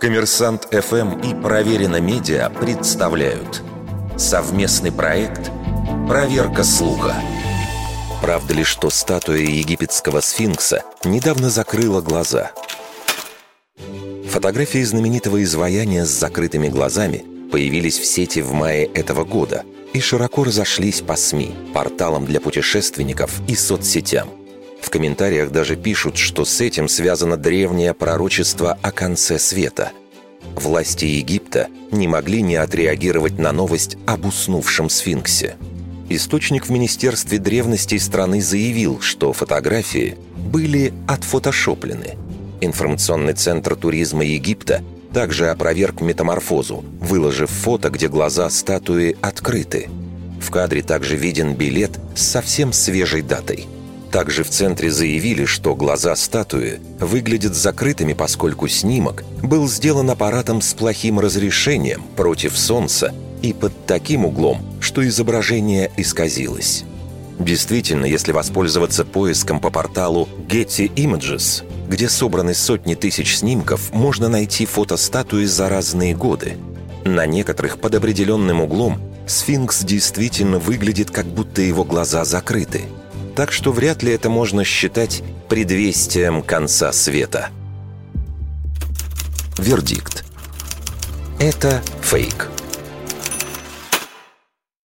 Коммерсант ФМ и Проверено Медиа представляют совместный проект «Проверка слуха». Правда ли, что статуя египетского сфинкса недавно закрыла глаза? Фотографии знаменитого изваяния с закрытыми глазами появились в сети в мае этого года и широко разошлись по СМИ, порталам для путешественников и соцсетям. В комментариях даже пишут, что с этим связано древнее пророчество о конце света. Власти Египта не могли не отреагировать на новость об уснувшем сфинксе. Источник в Министерстве древностей страны заявил, что фотографии были отфотошоплены. Информационный центр туризма Египта также опроверг метаморфозу, выложив фото, где глаза статуи открыты. В кадре также виден билет с совсем свежей датой – также в центре заявили, что глаза статуи выглядят закрытыми, поскольку снимок был сделан аппаратом с плохим разрешением против солнца и под таким углом, что изображение исказилось. Действительно, если воспользоваться поиском по порталу Getty Images, где собраны сотни тысяч снимков, можно найти фото статуи за разные годы. На некоторых под определенным углом сфинкс действительно выглядит, как будто его глаза закрыты – так что вряд ли это можно считать предвестием конца света. Вердикт. Это фейк.